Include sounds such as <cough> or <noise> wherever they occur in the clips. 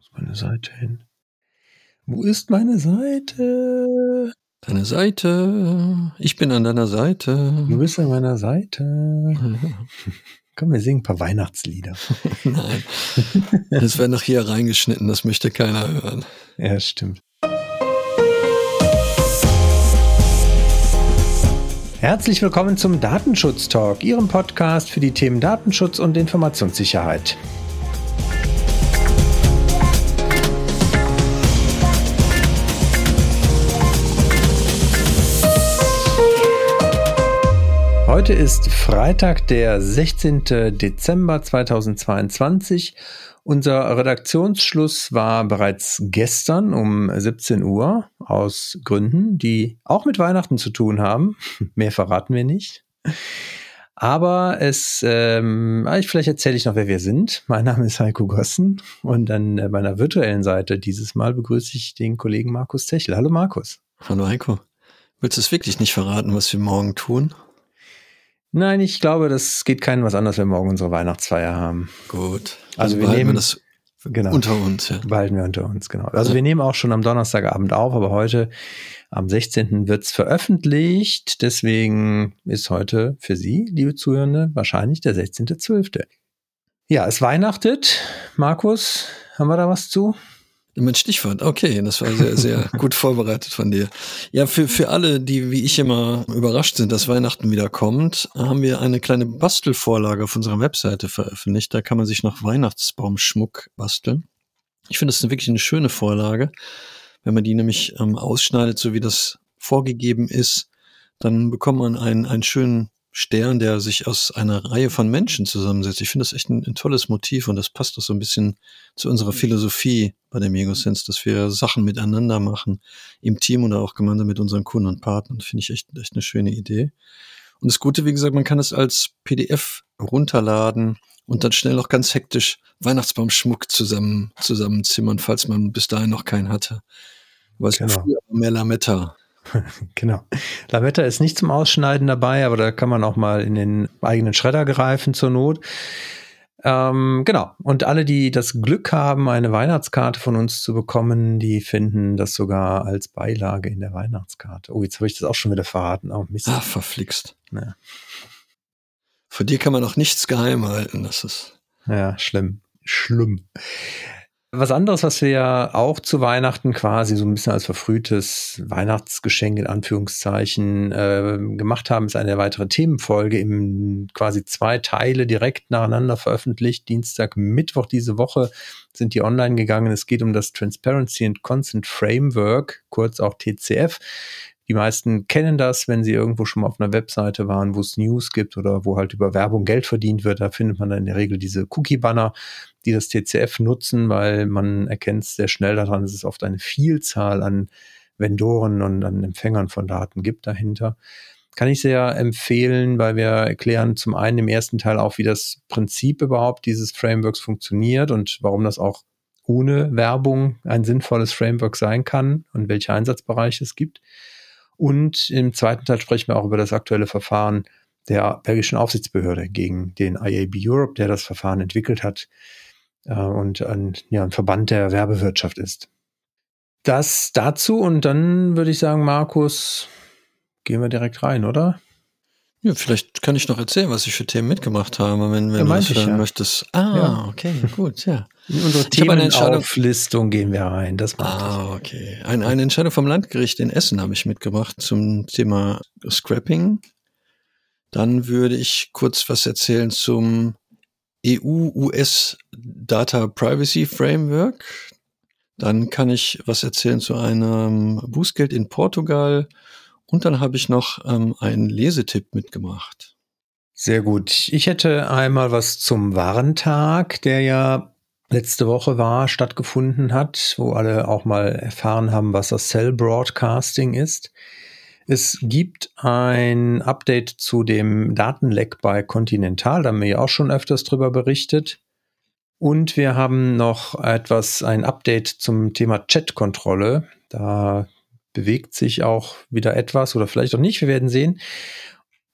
Wo ist meine Seite hin? Wo ist meine Seite? Deine Seite. Ich bin an deiner Seite. Du bist an meiner Seite. <laughs> Komm, wir singen ein paar Weihnachtslieder. <laughs> Nein. Das wäre noch hier reingeschnitten, das möchte keiner hören. Ja, stimmt. Herzlich willkommen zum Datenschutz Talk, Ihrem Podcast für die Themen Datenschutz und Informationssicherheit. Heute ist Freitag, der 16. Dezember 2022. Unser Redaktionsschluss war bereits gestern um 17 Uhr aus Gründen, die auch mit Weihnachten zu tun haben. <laughs> Mehr verraten wir nicht. Aber es, ähm, vielleicht erzähle ich noch, wer wir sind. Mein Name ist Heiko Gossen und an meiner virtuellen Seite dieses Mal begrüße ich den Kollegen Markus Techel. Hallo Markus. Hallo Heiko. Willst du es wirklich nicht verraten, was wir morgen tun? Nein, ich glaube, das geht keinem was anderes, wenn wir morgen unsere Weihnachtsfeier haben. Gut. Also, also wir nehmen wir das genau, unter uns. Ja. Behalten wir unter uns, genau. Also ja. wir nehmen auch schon am Donnerstagabend auf, aber heute am 16. wird's veröffentlicht. Deswegen ist heute für Sie, liebe Zuhörende, wahrscheinlich der 16.12. Ja, es weihnachtet. Markus, haben wir da was zu? Mit Stichwort, okay, das war sehr, sehr <laughs> gut vorbereitet von dir. Ja, für, für alle, die wie ich immer überrascht sind, dass Weihnachten wieder kommt, haben wir eine kleine Bastelvorlage auf unserer Webseite veröffentlicht. Da kann man sich noch Weihnachtsbaumschmuck basteln. Ich finde, das ist wirklich eine schöne Vorlage. Wenn man die nämlich ähm, ausschneidet, so wie das vorgegeben ist, dann bekommt man einen, einen schönen Stern, der sich aus einer Reihe von Menschen zusammensetzt. Ich finde das echt ein, ein, tolles Motiv und das passt doch so ein bisschen zu unserer Philosophie bei der Megosense, dass wir Sachen miteinander machen, im Team oder auch gemeinsam mit unseren Kunden und Partnern. Finde ich echt, echt eine schöne Idee. Und das Gute, wie gesagt, man kann es als PDF runterladen und dann schnell noch ganz hektisch Weihnachtsbaumschmuck zusammen, zusammenzimmern, falls man bis dahin noch keinen hatte. Weil es genau. früher mehr Lametta <laughs> genau. Lametta ist nicht zum Ausschneiden dabei, aber da kann man auch mal in den eigenen Schredder greifen zur Not. Ähm, genau. Und alle, die das Glück haben, eine Weihnachtskarte von uns zu bekommen, die finden das sogar als Beilage in der Weihnachtskarte. Oh, jetzt habe ich das auch schon wieder verraten. Oh, Mist. Ah, verflixt. Ja. Vor dir kann man auch nichts geheim halten. Das ist. Ja, schlimm. Schlimm. Was anderes, was wir ja auch zu Weihnachten quasi so ein bisschen als verfrühtes Weihnachtsgeschenk in Anführungszeichen äh, gemacht haben, ist eine weitere Themenfolge im quasi zwei Teile direkt nacheinander veröffentlicht. Dienstag, Mittwoch diese Woche sind die online gegangen. Es geht um das Transparency and Consent Framework, kurz auch TCF. Die meisten kennen das, wenn sie irgendwo schon mal auf einer Webseite waren, wo es News gibt oder wo halt über Werbung Geld verdient wird. Da findet man dann in der Regel diese Cookie-Banner, die das TCF nutzen, weil man erkennt sehr schnell daran, dass es oft eine Vielzahl an Vendoren und an Empfängern von Daten gibt dahinter. Kann ich sehr empfehlen, weil wir erklären zum einen im ersten Teil auch, wie das Prinzip überhaupt dieses Frameworks funktioniert und warum das auch ohne Werbung ein sinnvolles Framework sein kann und welche Einsatzbereiche es gibt. Und im zweiten Teil sprechen wir auch über das aktuelle Verfahren der belgischen Aufsichtsbehörde gegen den IAB Europe, der das Verfahren entwickelt hat äh, und ein, ja, ein Verband der Werbewirtschaft ist. Das dazu und dann würde ich sagen, Markus, gehen wir direkt rein, oder? Ja, vielleicht kann ich noch erzählen, was ich für Themen mitgemacht habe, wenn, wenn ja, du das hören ja. möchtest. Ah, ja. okay, gut, ja. <laughs> In unsere Themenauflistung gehen wir rein. Das macht Ah, okay. Ein, eine Entscheidung vom Landgericht in Essen habe ich mitgebracht zum Thema Scrapping. Dann würde ich kurz was erzählen zum EU-US Data Privacy Framework. Dann kann ich was erzählen zu einem Bußgeld in Portugal und dann habe ich noch ähm, einen Lesetipp mitgemacht. Sehr gut. Ich hätte einmal was zum Warentag, der ja letzte Woche war, stattgefunden hat, wo alle auch mal erfahren haben, was das Cell Broadcasting ist. Es gibt ein Update zu dem Datenleck bei Continental, da haben wir ja auch schon öfters drüber berichtet. Und wir haben noch etwas, ein Update zum Thema Chat-Kontrolle. Da bewegt sich auch wieder etwas oder vielleicht auch nicht. Wir werden sehen.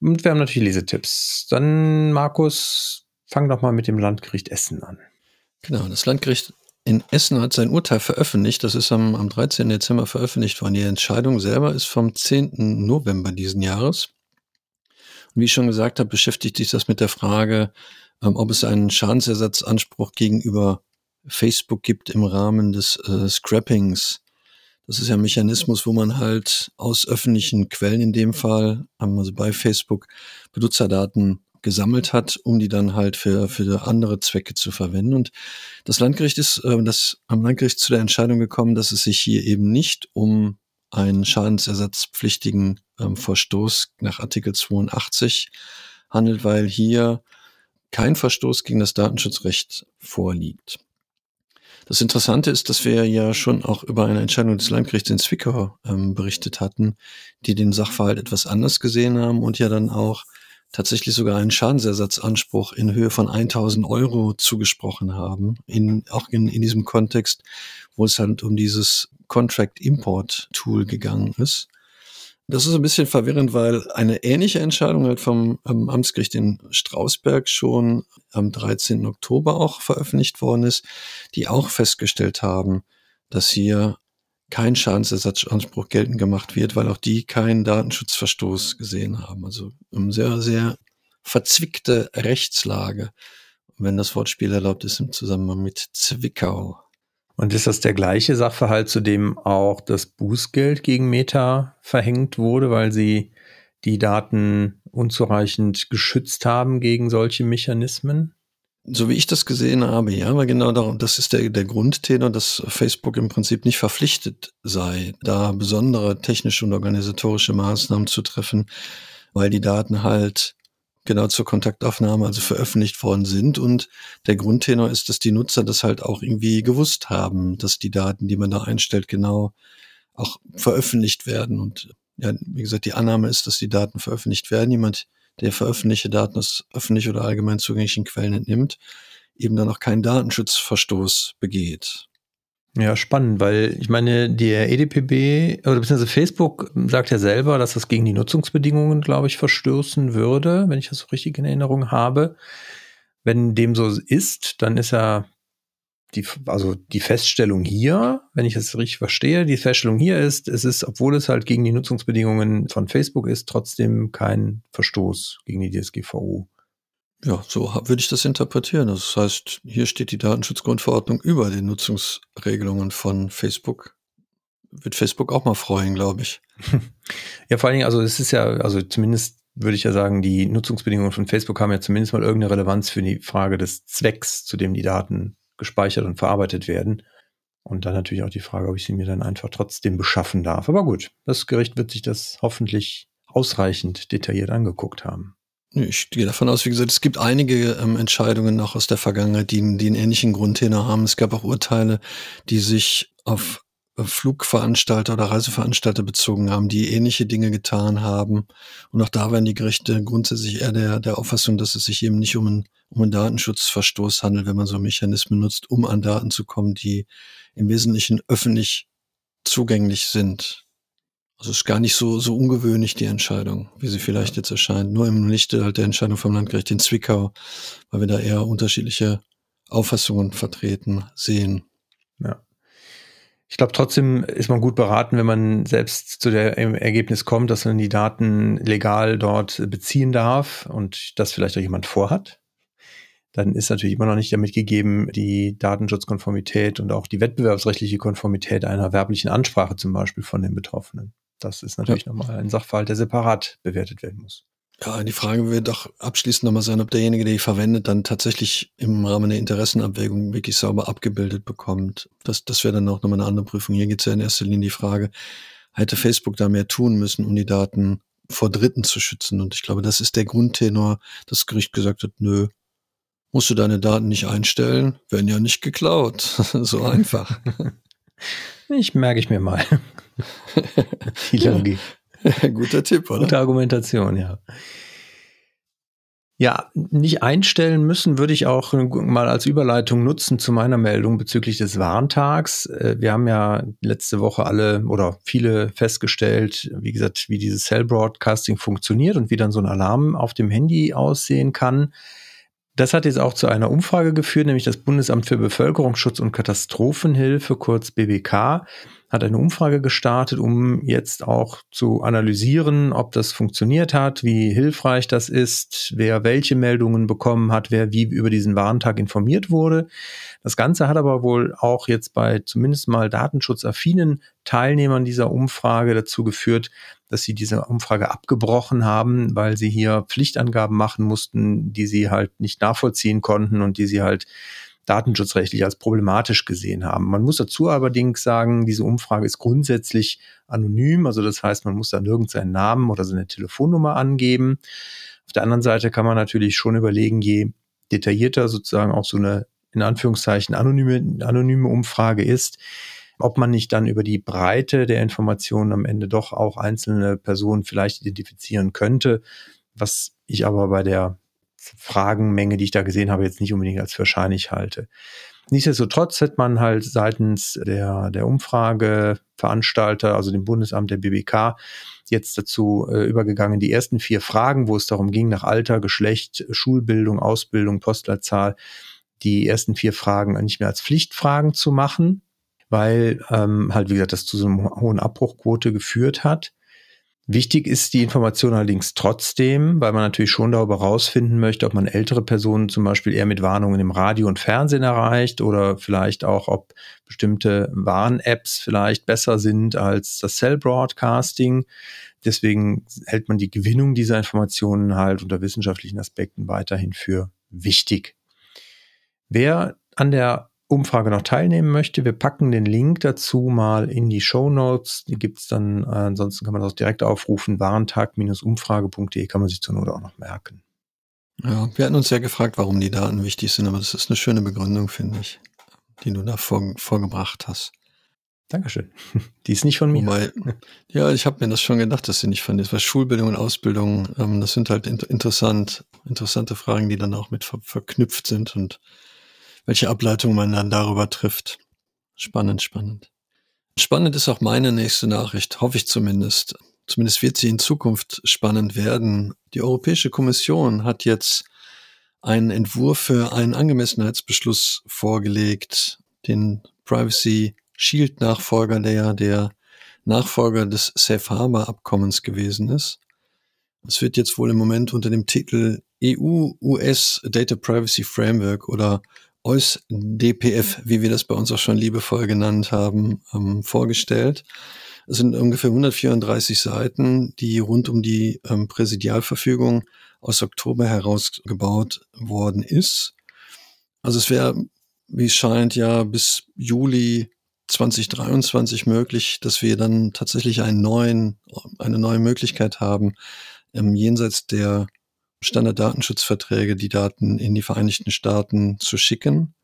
Und wir haben natürlich Lesetipps. Dann, Markus, fang doch mal mit dem Landgericht Essen an. Genau, das Landgericht in Essen hat sein Urteil veröffentlicht. Das ist am, am 13. Dezember veröffentlicht worden. Die Entscheidung selber ist vom 10. November diesen Jahres. Und wie ich schon gesagt habe, beschäftigt sich das mit der Frage, ähm, ob es einen Schadensersatzanspruch gegenüber Facebook gibt im Rahmen des äh, Scrappings. Das ist ja ein Mechanismus, wo man halt aus öffentlichen Quellen in dem Fall, also bei Facebook, Benutzerdaten gesammelt hat, um die dann halt für, für andere Zwecke zu verwenden. Und das Landgericht ist äh, das, am Landgericht zu der Entscheidung gekommen, dass es sich hier eben nicht um einen schadensersatzpflichtigen ähm, Verstoß nach Artikel 82 handelt, weil hier kein Verstoß gegen das Datenschutzrecht vorliegt. Das Interessante ist, dass wir ja schon auch über eine Entscheidung des Landgerichts in Zwickau ähm, berichtet hatten, die den Sachverhalt etwas anders gesehen haben und ja dann auch tatsächlich sogar einen Schadensersatzanspruch in Höhe von 1000 Euro zugesprochen haben, in, auch in, in diesem Kontext, wo es halt um dieses Contract Import Tool gegangen ist. Das ist ein bisschen verwirrend, weil eine ähnliche Entscheidung halt vom ähm, Amtsgericht in Strausberg schon am 13. Oktober auch veröffentlicht worden ist, die auch festgestellt haben, dass hier kein Schadensersatzanspruch geltend gemacht wird, weil auch die keinen Datenschutzverstoß gesehen haben. Also eine sehr, sehr verzwickte Rechtslage, wenn das Wortspiel erlaubt ist im Zusammenhang mit Zwickau. Und ist das der gleiche Sachverhalt, zu dem auch das Bußgeld gegen Meta verhängt wurde, weil sie die Daten unzureichend geschützt haben gegen solche Mechanismen? So wie ich das gesehen habe, ja, aber genau darum, das ist der, der Grundtenor, dass Facebook im Prinzip nicht verpflichtet sei, da besondere technische und organisatorische Maßnahmen zu treffen, weil die Daten halt genau zur Kontaktaufnahme also veröffentlicht worden sind. Und der Grundtenor ist, dass die Nutzer das halt auch irgendwie gewusst haben, dass die Daten, die man da einstellt, genau auch veröffentlicht werden. Und ja, wie gesagt, die Annahme ist, dass die Daten veröffentlicht werden. Jemand der veröffentlichte Daten aus öffentlich oder allgemein zugänglichen Quellen entnimmt, eben dann auch keinen Datenschutzverstoß begeht. Ja, spannend, weil ich meine, der EDPB oder beziehungsweise Facebook sagt ja selber, dass das gegen die Nutzungsbedingungen, glaube ich, verstößen würde, wenn ich das so richtig in Erinnerung habe. Wenn dem so ist, dann ist ja die, also die Feststellung hier, wenn ich das richtig verstehe, die Feststellung hier ist, es ist, obwohl es halt gegen die Nutzungsbedingungen von Facebook ist, trotzdem kein Verstoß gegen die DSGVO. Ja, so würde ich das interpretieren. Das heißt, hier steht die Datenschutzgrundverordnung über den Nutzungsregelungen von Facebook. Wird Facebook auch mal freuen, glaube ich. <laughs> Ja, vor allen Dingen, also es ist ja, also zumindest würde ich ja sagen, die Nutzungsbedingungen von Facebook haben ja zumindest mal irgendeine Relevanz für die Frage des Zwecks, zu dem die Daten gespeichert und verarbeitet werden. Und dann natürlich auch die Frage, ob ich sie mir dann einfach trotzdem beschaffen darf. Aber gut, das Gericht wird sich das hoffentlich ausreichend detailliert angeguckt haben. Ich gehe davon aus, wie gesagt, es gibt einige ähm, Entscheidungen noch aus der Vergangenheit, die, die einen ähnlichen Grundtenor haben. Es gab auch Urteile, die sich auf Flugveranstalter oder Reiseveranstalter bezogen haben, die ähnliche Dinge getan haben. Und auch da waren die Gerichte grundsätzlich eher der, der Auffassung, dass es sich eben nicht um einen, um einen Datenschutzverstoß handelt, wenn man so Mechanismen nutzt, um an Daten zu kommen, die im Wesentlichen öffentlich zugänglich sind. Also es ist gar nicht so, so ungewöhnlich, die Entscheidung, wie sie vielleicht jetzt erscheint. Nur im Lichte halt der Entscheidung vom Landgericht in Zwickau, weil wir da eher unterschiedliche Auffassungen vertreten sehen. Ja. Ich glaube, trotzdem ist man gut beraten, wenn man selbst zu der Ergebnis kommt, dass man die Daten legal dort beziehen darf und das vielleicht auch jemand vorhat. Dann ist natürlich immer noch nicht damit gegeben, die Datenschutzkonformität und auch die wettbewerbsrechtliche Konformität einer werblichen Ansprache zum Beispiel von den Betroffenen. Das ist natürlich ja. nochmal ein Sachverhalt, der separat bewertet werden muss. Ja, die Frage wird doch abschließend nochmal sein, ob derjenige, der die verwendet, dann tatsächlich im Rahmen der Interessenabwägung wirklich sauber abgebildet bekommt. Das, das wäre dann auch nochmal eine andere Prüfung. Hier geht es ja in erster Linie die Frage, hätte Facebook da mehr tun müssen, um die Daten vor Dritten zu schützen? Und ich glaube, das ist der Grundtenor, dass das Gericht gesagt hat, nö, musst du deine Daten nicht einstellen, werden ja nicht geklaut. <laughs> so einfach. <laughs> Ich merke ich mir mal. <laughs> Die Logik. <laughs> Guter Tipp, oder? Gute Argumentation, ja. Ja, nicht einstellen müssen würde ich auch mal als Überleitung nutzen zu meiner Meldung bezüglich des Warntags. Äh, wir haben ja letzte Woche alle oder viele festgestellt, wie gesagt, wie dieses Cell Broadcasting funktioniert und wie dann so ein Alarm auf dem Handy aussehen kann. Das hat jetzt auch zu einer Umfrage geführt, nämlich das Bundesamt für Bevölkerungsschutz und Katastrophenhilfe, kurz BBK, hat eine Umfrage gestartet, um jetzt auch zu analysieren, ob das funktioniert hat, wie hilfreich das ist, wer welche Meldungen bekommen hat, wer wie über diesen Warntag informiert wurde. Das Ganze hat aber wohl auch jetzt bei zumindest mal datenschutzaffinen Teilnehmern dieser Umfrage dazu geführt, dass sie diese Umfrage abgebrochen haben, weil sie hier Pflichtangaben machen mussten, die sie halt nicht nachvollziehen konnten und die sie halt datenschutzrechtlich als problematisch gesehen haben. Man muss dazu allerdings sagen, diese Umfrage ist grundsätzlich anonym, also das heißt, man muss da nirgends seinen Namen oder seine Telefonnummer angeben. Auf der anderen Seite kann man natürlich schon überlegen, je detaillierter sozusagen auch so eine in Anführungszeichen anonyme, anonyme Umfrage ist, ob man nicht dann über die Breite der Informationen am Ende doch auch einzelne Personen vielleicht identifizieren könnte, was ich aber bei der Fragenmenge, die ich da gesehen habe, jetzt nicht unbedingt als wahrscheinlich halte. Nichtsdestotrotz hat man halt seitens der, der Umfrageveranstalter, also dem Bundesamt der BBK, jetzt dazu äh, übergegangen, die ersten vier Fragen, wo es darum ging, nach Alter, Geschlecht, Schulbildung, Ausbildung, Postleitzahl, die ersten vier Fragen nicht mehr als Pflichtfragen zu machen, weil ähm, halt, wie gesagt, das zu so einer hohen Abbruchquote geführt hat. Wichtig ist die Information allerdings trotzdem, weil man natürlich schon darüber rausfinden möchte, ob man ältere Personen zum Beispiel eher mit Warnungen im Radio und Fernsehen erreicht oder vielleicht auch, ob bestimmte Warn-Apps vielleicht besser sind als das Cell-Broadcasting. Deswegen hält man die Gewinnung dieser Informationen halt unter wissenschaftlichen Aspekten weiterhin für wichtig. Wer an der Umfrage noch teilnehmen möchte, wir packen den Link dazu mal in die Show Notes. Die gibt's dann, äh, ansonsten kann man das direkt aufrufen, warentag-umfrage.de kann man sich zur Not auch noch merken. Ja, wir hatten uns ja gefragt, warum die Daten wichtig sind, aber das ist eine schöne Begründung, finde ich, die du da vor, vorgebracht hast. Dankeschön. <laughs> Die ist nicht von mir. Wobei, ja, ich habe mir das schon gedacht, dass sie nicht von dir ist, weil Schulbildung und Ausbildung, ähm, das sind halt inter interessant, interessante Fragen, die dann auch mit ver verknüpft sind und welche Ableitung man dann darüber trifft. Spannend, spannend. Spannend ist auch meine nächste Nachricht, hoffe ich zumindest. Zumindest wird sie in Zukunft spannend werden. Die Europäische Kommission hat jetzt einen Entwurf für einen Angemessenheitsbeschluss vorgelegt, den Privacy Shield Nachfolger, der ja der Nachfolger des Safe Harbor Abkommens gewesen ist. Es wird jetzt wohl im Moment unter dem Titel EU-US Data Privacy Framework oder OIS-DPF, wie wir das bei uns auch schon liebevoll genannt haben, ähm, vorgestellt. Es sind ungefähr 134 Seiten, die rund um die ähm, Präsidialverfügung aus Oktober herausgebaut worden ist. Also es wäre, wie es scheint, ja bis Juli 2023 möglich, dass wir dann tatsächlich einen neuen, eine neue Möglichkeit haben, ähm, jenseits der Standarddatenschutzverträge die Daten in die Vereinigten Staaten zu schicken.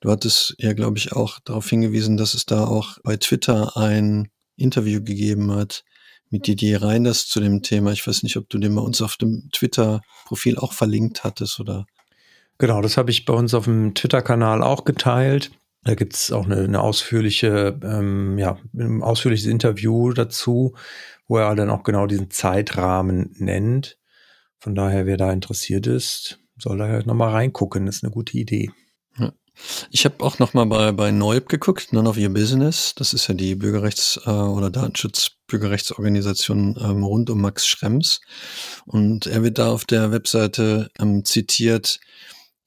Du hattest ja, glaube ich, auch darauf hingewiesen, dass es da auch bei Twitter ein Interview gegeben hat mit Didier Reinders zu dem Thema. Ich weiß nicht, ob du den bei uns auf dem Twitter-Profil auch verlinkt hattest oder. Genau, das habe ich bei uns auf dem Twitter-Kanal auch geteilt. Da gibt es auch eine, eine ausführliche, ähm, ja, ein ausführliches Interview dazu, wo er dann auch genau diesen Zeitrahmen nennt. Von daher, wer da interessiert ist, soll da halt nochmal reingucken. Das ist eine gute Idee. Ich habe auch nochmal bei, bei Neub geguckt, None of Your Business. Das ist ja die Bürgerrechts- äh, oder Datenschutz-Bürgerrechtsorganisation ähm, rund um Max Schrems. Und er wird da auf der Webseite ähm, zitiert,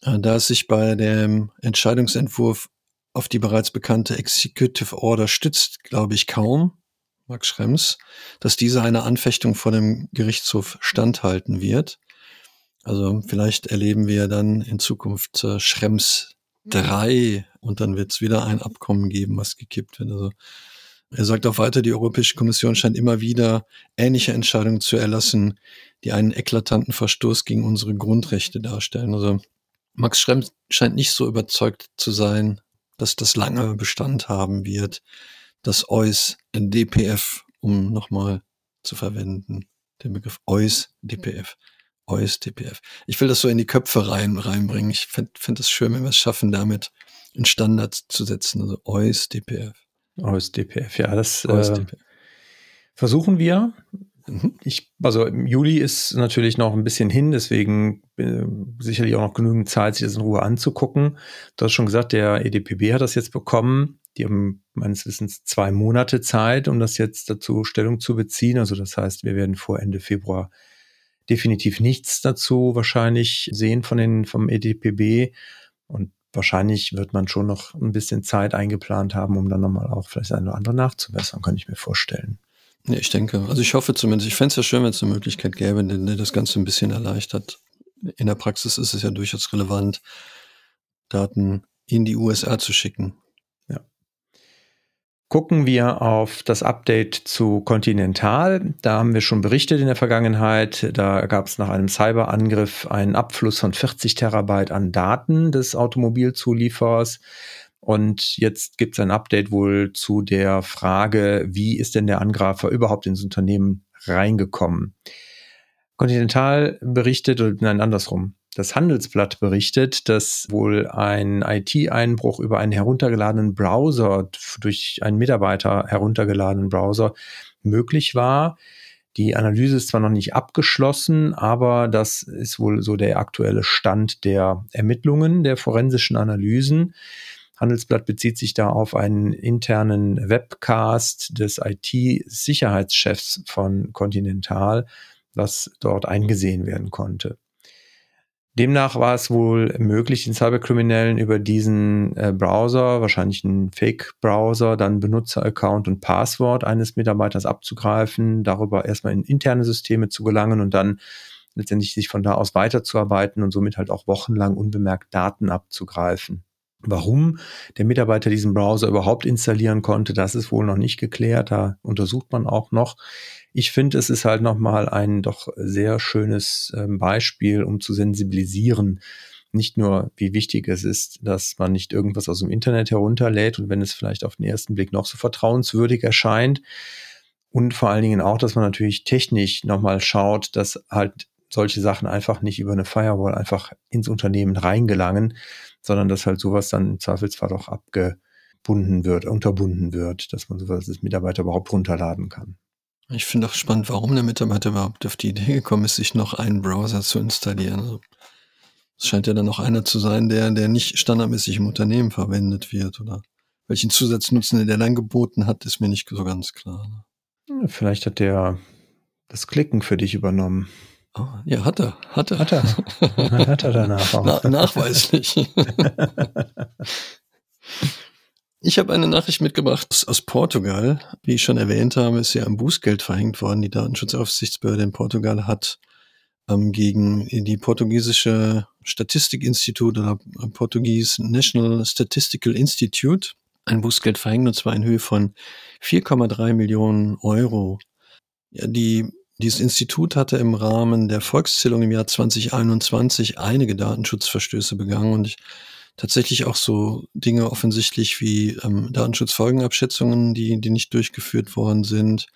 äh, da es sich bei dem Entscheidungsentwurf auf die bereits bekannte Executive Order stützt, glaube ich kaum. Max Schrems, dass diese eine Anfechtung vor dem Gerichtshof standhalten wird. Also vielleicht erleben wir dann in Zukunft äh, Schrems 3 und dann wird es wieder ein Abkommen geben, was gekippt wird. Also er sagt auch weiter, die Europäische Kommission scheint immer wieder ähnliche Entscheidungen zu erlassen, die einen eklatanten Verstoß gegen unsere Grundrechte darstellen. Also Max Schrems scheint nicht so überzeugt zu sein, dass das lange Bestand haben wird das OIS DPF, um nochmal zu verwenden, den Begriff OIS DPF. OIS DPF. Ich will das so in die Köpfe rein, reinbringen. Ich finde find es schön, wenn wir es schaffen, damit einen Standard zu setzen. Also OIS DPF. OIS DPF, ja, das äh, versuchen wir. Mhm. Ich, also im Juli ist natürlich noch ein bisschen hin, deswegen äh, sicherlich auch noch genügend Zeit, sich das in Ruhe anzugucken. Du hast schon gesagt, der EDPB hat das jetzt bekommen. Die haben meines Wissens zwei Monate Zeit, um das jetzt dazu Stellung zu beziehen. Also das heißt, wir werden vor Ende Februar definitiv nichts dazu wahrscheinlich sehen von den, vom EDPB. Und wahrscheinlich wird man schon noch ein bisschen Zeit eingeplant haben, um dann nochmal auch vielleicht eine oder andere nachzubessern, kann ich mir vorstellen. Ja, ich denke, also ich hoffe zumindest, ich fände es ja schön, wenn es eine Möglichkeit gäbe, die das Ganze ein bisschen erleichtert. In der Praxis ist es ja durchaus relevant, Daten in die USA zu schicken. Gucken wir auf das Update zu Continental. Da haben wir schon berichtet in der Vergangenheit. Da gab es nach einem Cyberangriff einen Abfluss von 40 Terabyte an Daten des Automobilzulieferers. Und jetzt gibt es ein Update wohl zu der Frage, wie ist denn der Angreifer überhaupt ins Unternehmen reingekommen? Continental berichtet, nein, andersrum das Handelsblatt berichtet, dass wohl ein IT-Einbruch über einen heruntergeladenen Browser, durch einen Mitarbeiter heruntergeladenen Browser möglich war. Die Analyse ist zwar noch nicht abgeschlossen, aber das ist wohl so der aktuelle Stand der Ermittlungen, der forensischen Analysen. Handelsblatt bezieht sich da auf einen internen Webcast des IT-Sicherheitschefs von Continental, was dort eingesehen werden konnte. Demnach war es wohl möglich, den Cyberkriminellen über diesen äh, Browser, wahrscheinlich einen Fake-Browser, dann Benutzeraccount und Passwort eines Mitarbeiters abzugreifen, darüber erstmal in interne Systeme zu gelangen und dann letztendlich sich von da aus weiterzuarbeiten und somit halt auch wochenlang unbemerkt Daten abzugreifen. Warum der Mitarbeiter diesen Browser überhaupt installieren konnte, das ist wohl noch nicht geklärt. Da untersucht man auch noch. Ich finde, es ist halt nochmal ein doch sehr schönes ähm, Beispiel, um zu sensibilisieren. Nicht nur, wie wichtig es ist, dass man nicht irgendwas aus dem Internet herunterlädt und wenn es vielleicht auf den ersten Blick noch so vertrauenswürdig erscheint. Und vor allen Dingen auch, dass man natürlich technisch nochmal schaut, dass halt solche Sachen einfach nicht über eine Firewall einfach ins Unternehmen reingelangen, sondern dass halt sowas dann im Zweifelsfall auch abgebunden wird, unterbunden wird, dass man sowas als Mitarbeiter überhaupt runterladen kann. Ich finde auch spannend, warum der Mitarbeiter überhaupt auf die Idee gekommen ist, sich noch einen Browser zu installieren. Also, es scheint ja dann noch einer zu sein, der, der nicht standardmäßig im Unternehmen verwendet wird oder welchen Zusatznutzen der dann geboten hat, ist mir nicht so ganz klar. Vielleicht hat der das Klicken für dich übernommen. Oh, ja, hat er. Hat er. Hat er. hat er danach auch. Na, nachweislich. <laughs> ich habe eine Nachricht mitgebracht aus Portugal. Wie ich schon erwähnt habe, ist ja ein Bußgeld verhängt worden. Die Datenschutzaufsichtsbehörde in Portugal hat ähm, gegen die portugiesische Statistikinstitut oder Portugies National Statistical Institute ein Bußgeld verhängt, und zwar in Höhe von 4,3 Millionen Euro. Ja, die dieses Institut hatte im Rahmen der Volkszählung im Jahr 2021 einige Datenschutzverstöße begangen und ich, tatsächlich auch so Dinge offensichtlich wie ähm, Datenschutzfolgenabschätzungen, die, die nicht durchgeführt worden sind.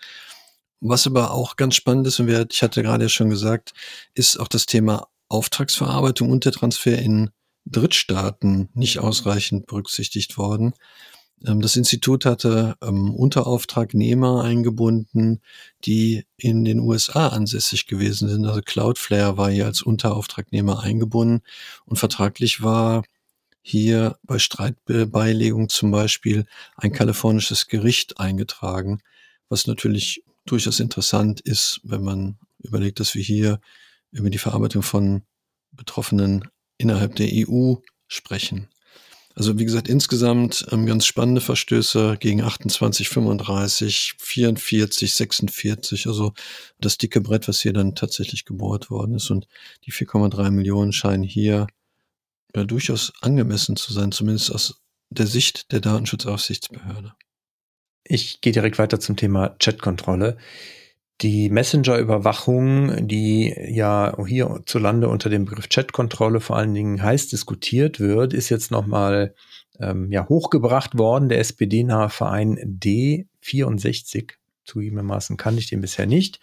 Was aber auch ganz spannend ist, und ich hatte gerade ja schon gesagt, ist auch das Thema Auftragsverarbeitung und der Transfer in Drittstaaten nicht ausreichend berücksichtigt worden. Ähm, das Institut hatte ähm, Unterauftragnehmer eingebunden, die in den USA ansässig gewesen sind. Also Cloudflare war hier als Unterauftragnehmer eingebunden und vertraglich war hier bei Streitbeilegung zum Beispiel ein kalifornisches Gericht eingetragen, was natürlich durchaus interessant ist, wenn man überlegt, dass wir hier über die Verarbeitung von Betroffenen innerhalb der EU sprechen. Also wie gesagt, insgesamt ähm, ganz spannende Verstöße gegen 28, 35, 44, 46, also das dicke Brett, was hier dann tatsächlich gebohrt worden ist. Und die 4,3 Millionen scheinen hier ja durchaus angemessen zu sein, zumindest aus der Sicht der Datenschutzaufsichtsbehörde. Ich gehe direkt weiter zum Thema Chatkontrolle. Die Messenger-Überwachung, die ja hierzulande unter dem Begriff Chatkontrolle vor allen Dingen heiß diskutiert wird, ist jetzt nochmal ähm, ja, hochgebracht worden. Der SPD-nahe Verein D64, zugegebenermaßen kann ich den bisher nicht,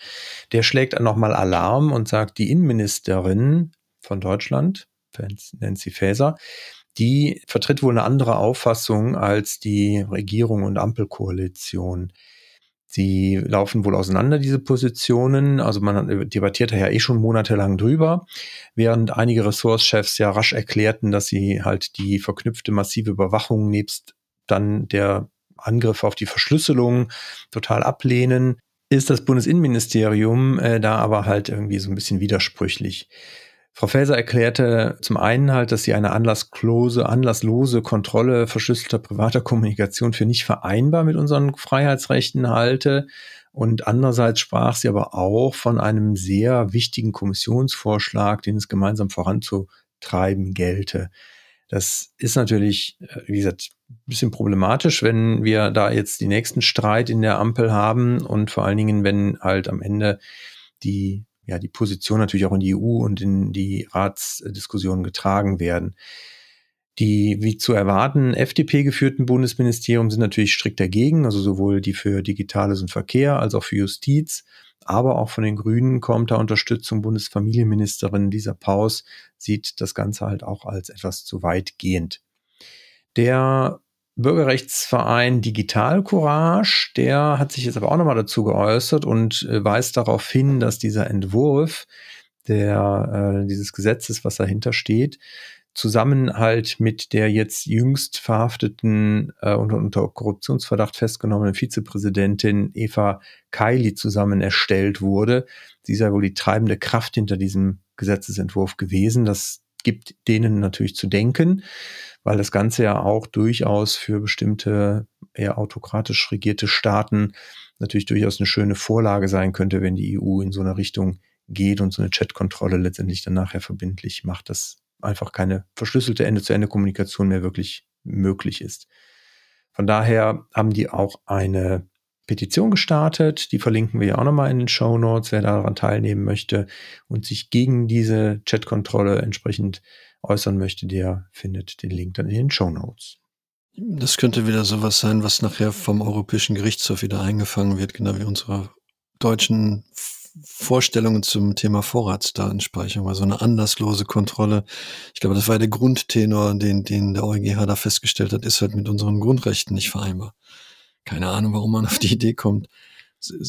der schlägt nochmal Alarm und sagt, die Innenministerin von Deutschland, Nancy Faeser, die vertritt wohl eine andere Auffassung als die Regierung und Ampelkoalition. Sie laufen wohl auseinander, diese Positionen. Also man debattiert da ja eh schon monatelang drüber, während einige Ressortchefs ja rasch erklärten, dass sie halt die verknüpfte massive Überwachung nebst dann der Angriff auf die Verschlüsselung total ablehnen, ist das Bundesinnenministerium äh, da aber halt irgendwie so ein bisschen widersprüchlich. Frau Faeser erklärte zum einen halt, dass sie eine anlasslose, anlasslose Kontrolle verschlüsselter privater Kommunikation für nicht vereinbar mit unseren Freiheitsrechten halte. Und andererseits sprach sie aber auch von einem sehr wichtigen Kommissionsvorschlag, den es gemeinsam voranzutreiben gelte. Das ist natürlich, äh, wie gesagt, ein bisschen problematisch, wenn wir da jetzt die nächsten Streit in der Ampel haben und vor allen Dingen, wenn halt am Ende die ja, die Position natürlich auch in die EU und in die Ratsdiskussionen getragen werden. Die, wie zu erwarten, FDP geführten Bundesministerium sind natürlich strikt dagegen, also sowohl die für Digitales und Verkehr als auch für Justiz. Aber auch von den Grünen kommt da Unterstützung. Bundesfamilienministerin Lisa Paus sieht das Ganze halt auch als etwas zu weitgehend. Der Bürgerrechtsverein Digital Courage, der hat sich jetzt aber auch nochmal dazu geäußert und äh, weist darauf hin, dass dieser Entwurf der, äh, dieses Gesetzes, was dahinter steht, zusammen halt mit der jetzt jüngst verhafteten äh, und unter Korruptionsverdacht festgenommenen Vizepräsidentin Eva Kaili zusammen erstellt wurde. Sie sei wohl die treibende Kraft hinter diesem Gesetzesentwurf gewesen. Das gibt denen natürlich zu denken weil das Ganze ja auch durchaus für bestimmte eher autokratisch regierte Staaten natürlich durchaus eine schöne Vorlage sein könnte, wenn die EU in so eine Richtung geht und so eine Chatkontrolle letztendlich dann nachher verbindlich macht, dass einfach keine verschlüsselte Ende-zu-Ende-Kommunikation mehr wirklich möglich ist. Von daher haben die auch eine Petition gestartet, die verlinken wir ja auch nochmal in den Show Notes, wer daran teilnehmen möchte und sich gegen diese Chatkontrolle entsprechend äußern möchte, der findet den Link dann in den Show Notes. Das könnte wieder sowas sein, was nachher vom Europäischen Gerichtshof wieder eingefangen wird, genau wie unsere deutschen Vorstellungen zum Thema Vorratsdatenspeicherung, also eine anlasslose Kontrolle. Ich glaube, das war der Grundtenor, den, den der EuGH da festgestellt hat, ist halt mit unseren Grundrechten nicht vereinbar. Keine Ahnung, warum man auf die Idee kommt,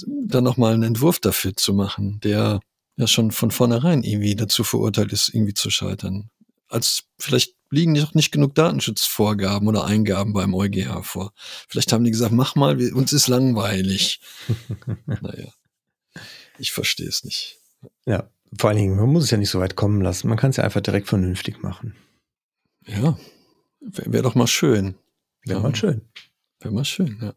dann nochmal einen Entwurf dafür zu machen, der ja schon von vornherein irgendwie dazu verurteilt ist, irgendwie zu scheitern als vielleicht liegen noch nicht genug Datenschutzvorgaben oder Eingaben beim EuGH vor. Vielleicht haben die gesagt, mach mal, uns ist langweilig. <laughs> naja, ich verstehe es nicht. Ja, vor allen Dingen, man muss es ja nicht so weit kommen lassen. Man kann es ja einfach direkt vernünftig machen. Ja, wäre wär doch mal schön. Wäre ja. mal schön. Wäre mal schön, ja.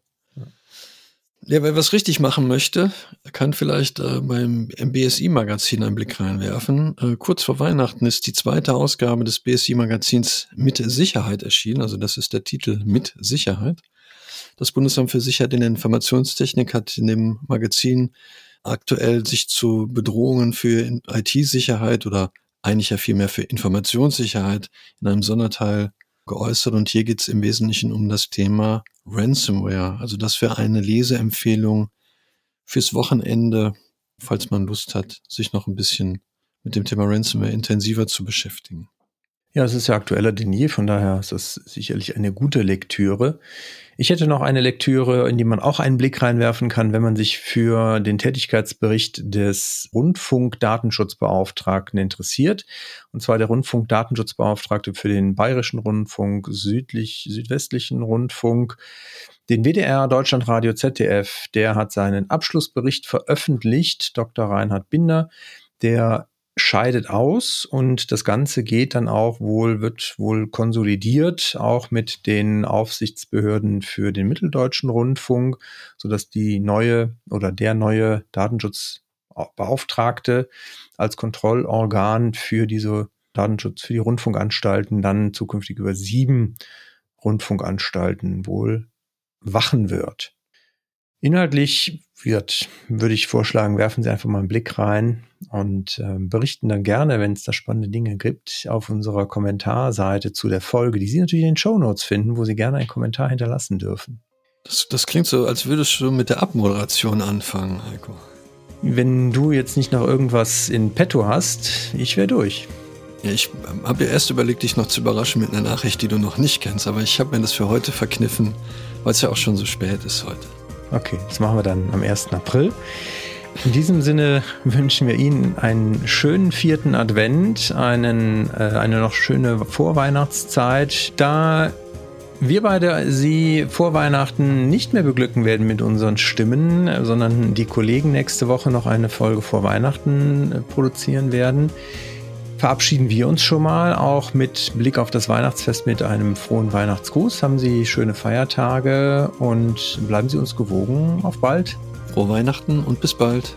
Ja, wer was richtig machen möchte, kann vielleicht äh, beim BSI-Magazin einen Blick reinwerfen. Äh, kurz vor Weihnachten ist die zweite Ausgabe des BSI-Magazins mit Sicherheit erschienen. Also das ist der Titel mit Sicherheit. Das Bundesamt für Sicherheit in der Informationstechnik hat in dem Magazin aktuell sich zu Bedrohungen für IT-Sicherheit oder eigentlich ja vielmehr für Informationssicherheit in einem Sonderteil geäußert und hier geht es im Wesentlichen um das Thema Ransomware. Also das wäre eine Leseempfehlung fürs Wochenende, falls man Lust hat, sich noch ein bisschen mit dem Thema Ransomware intensiver zu beschäftigen. Ja, es ist ja aktueller denn je, von daher ist das sicherlich eine gute Lektüre. Ich hätte noch eine Lektüre, in die man auch einen Blick reinwerfen kann, wenn man sich für den Tätigkeitsbericht des Rundfunkdatenschutzbeauftragten interessiert. Und zwar der Rundfunkdatenschutzbeauftragte für den Bayerischen Rundfunk, südlich, südwestlichen Rundfunk, den WDR, Deutschlandradio, ZDF, der hat seinen Abschlussbericht veröffentlicht, Dr. Reinhard Binder, der scheidet aus und das Ganze geht dann auch wohl, wird wohl konsolidiert, auch mit den Aufsichtsbehörden für den Mitteldeutschen Rundfunk, sodass die neue oder der neue Datenschutzbeauftragte als Kontrollorgan für diese Datenschutz, für die Rundfunkanstalten dann zukünftig über sieben Rundfunkanstalten wohl wachen wird. Inhaltlich wird, würde ich vorschlagen, werfen Sie einfach mal einen Blick rein und äh, berichten dann gerne, wenn es da spannende Dinge gibt, auf unserer Kommentarseite zu der Folge, die Sie natürlich in den Show Notes finden, wo Sie gerne einen Kommentar hinterlassen dürfen. Das, das klingt so, als würdest du mit der Abmoderation anfangen, Heiko. Wenn du jetzt nicht noch irgendwas in petto hast, ich wäre durch. Ja, ich ähm, habe ja erst überlegt, dich noch zu überraschen mit einer Nachricht, die du noch nicht kennst, aber ich habe mir das für heute verkniffen, weil es ja auch schon so spät ist heute. Okay, das machen wir dann am 1. April. In diesem Sinne wünschen wir Ihnen einen schönen vierten Advent, einen, äh, eine noch schöne Vorweihnachtszeit. Da wir beide Sie vor Weihnachten nicht mehr beglücken werden mit unseren Stimmen, sondern die Kollegen nächste Woche noch eine Folge vor Weihnachten äh, produzieren werden, verabschieden wir uns schon mal auch mit Blick auf das Weihnachtsfest mit einem frohen Weihnachtsgruß. Haben Sie schöne Feiertage und bleiben Sie uns gewogen. Auf bald. Frohe Weihnachten und bis bald.